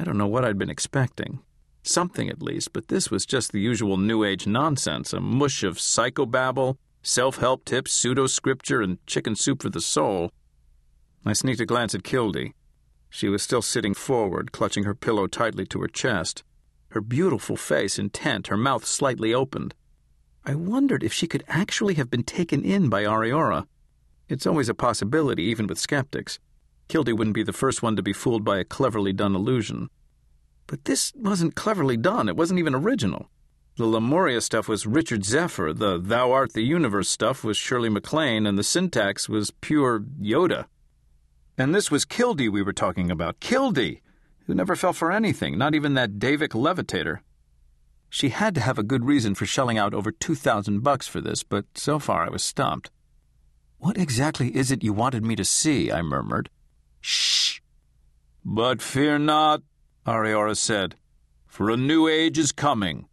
I don't know what I'd been expecting. Something at least, but this was just the usual New Age nonsense a mush of psychobabble, self help tips, pseudo scripture, and chicken soup for the soul. I sneaked a glance at Kildy. She was still sitting forward, clutching her pillow tightly to her chest, her beautiful face intent, her mouth slightly opened. I wondered if she could actually have been taken in by Ariala. It's always a possibility, even with skeptics. Kildy wouldn't be the first one to be fooled by a cleverly done illusion. But this wasn't cleverly done, it wasn't even original. The Lemuria stuff was Richard Zephyr, the Thou Art the Universe stuff was Shirley MacLaine, and the syntax was pure Yoda. And this was Kildy we were talking about. Kildy, who never fell for anything, not even that Davik levitator. She had to have a good reason for shelling out over 2,000 bucks for this, but so far I was stumped. What exactly is it you wanted me to see? I murmured. Shh. But fear not, Ariala said, for a new age is coming,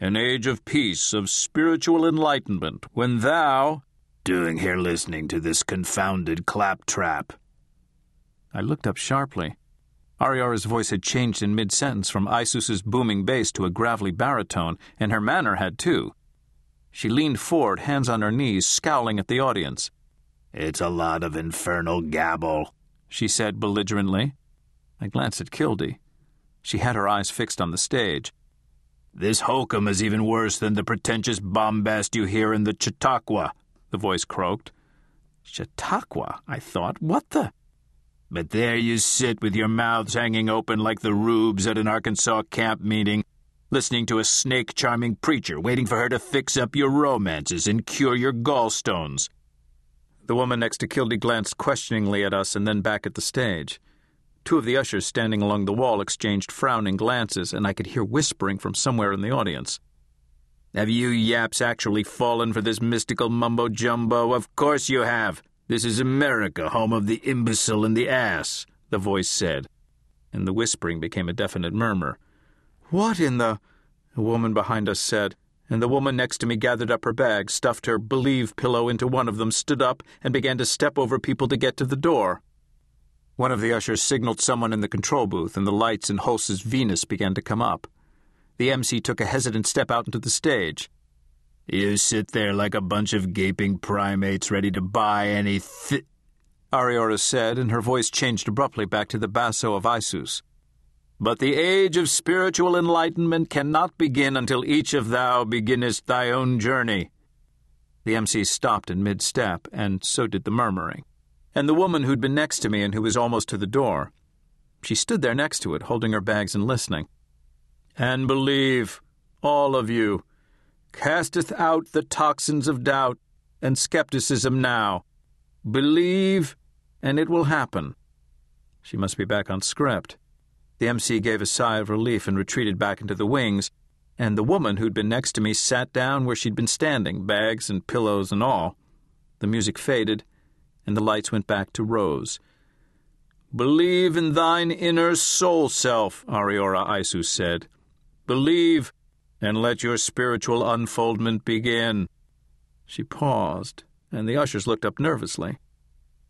an age of peace, of spiritual enlightenment, when thou. Doing here listening to this confounded claptrap. I looked up sharply. Ariala's voice had changed in mid sentence from Isus's booming bass to a gravelly baritone, and her manner had too. She leaned forward, hands on her knees, scowling at the audience. It's a lot of infernal gabble, she said belligerently. I glanced at Kildy. She had her eyes fixed on the stage. This hokum is even worse than the pretentious bombast you hear in the Chautauqua, the voice croaked. Chautauqua, I thought. What the? But there you sit with your mouths hanging open like the rubes at an Arkansas camp meeting, listening to a snake charming preacher waiting for her to fix up your romances and cure your gallstones. The woman next to Kildy glanced questioningly at us and then back at the stage. Two of the ushers standing along the wall exchanged frowning glances, and I could hear whispering from somewhere in the audience. Have you yaps actually fallen for this mystical mumbo jumbo? Of course you have. This is America, home of the imbecile and the ass, the voice said, and the whispering became a definite murmur. What in the. A woman behind us said, and the woman next to me gathered up her bag, stuffed her believe pillow into one of them, stood up, and began to step over people to get to the door. One of the ushers signaled someone in the control booth, and the lights in Holst's Venus began to come up. The MC took a hesitant step out into the stage. You sit there like a bunch of gaping primates ready to buy any thi- Ariala said, and her voice changed abruptly back to the basso of Isus. But the age of spiritual enlightenment cannot begin until each of thou beginnest thy own journey. The MC stopped in mid step, and so did the murmuring and the woman who'd been next to me and who was almost to the door. She stood there next to it, holding her bags and listening. And believe, all of you, casteth out the toxins of doubt and skepticism now. Believe, and it will happen. She must be back on script. The MC gave a sigh of relief and retreated back into the wings, and the woman who'd been next to me sat down where she'd been standing, bags and pillows and all. The music faded and the lights went back to Rose. Believe in thine inner soul self, Ariala Isus said. Believe, and let your spiritual unfoldment begin. She paused, and the ushers looked up nervously.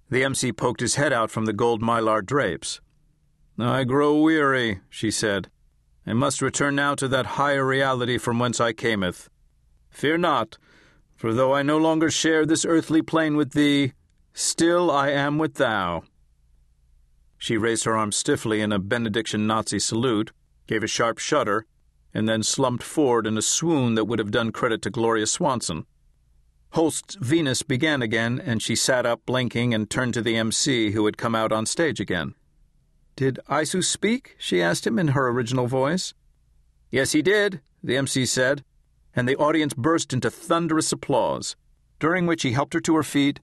The MC poked his head out from the gold mylar drapes. I grow weary, she said. I must return now to that higher reality from whence I cameth. Fear not, for though I no longer share this earthly plane with thee, Still I am with thou. She raised her arm stiffly in a benediction Nazi salute, gave a sharp shudder, and then slumped forward in a swoon that would have done credit to Gloria Swanson. Holst's Venus began again, and she sat up, blinking, and turned to the MC, who had come out on stage again. Did Isu speak? she asked him in her original voice. Yes, he did, the MC said, and the audience burst into thunderous applause, during which he helped her to her feet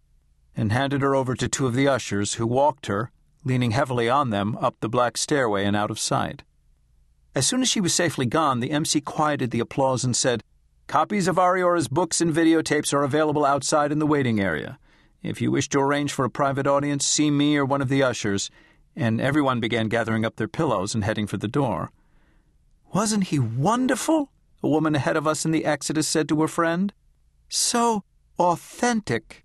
and handed her over to two of the ushers, who walked her, leaning heavily on them, up the black stairway and out of sight. As soon as she was safely gone, the MC quieted the applause and said, Copies of Ariala's books and videotapes are available outside in the waiting area. If you wish to arrange for a private audience, see me or one of the ushers. And everyone began gathering up their pillows and heading for the door. Wasn't he wonderful? A woman ahead of us in the Exodus said to her friend. So authentic.